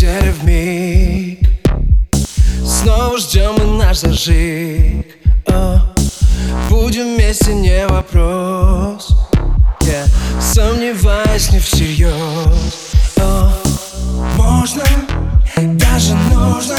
потеря в миг. Снова ждем мы наш зажиг. О, Будем вместе, не вопрос. Я Сомневаюсь не всерьез. О, Можно, даже нужно.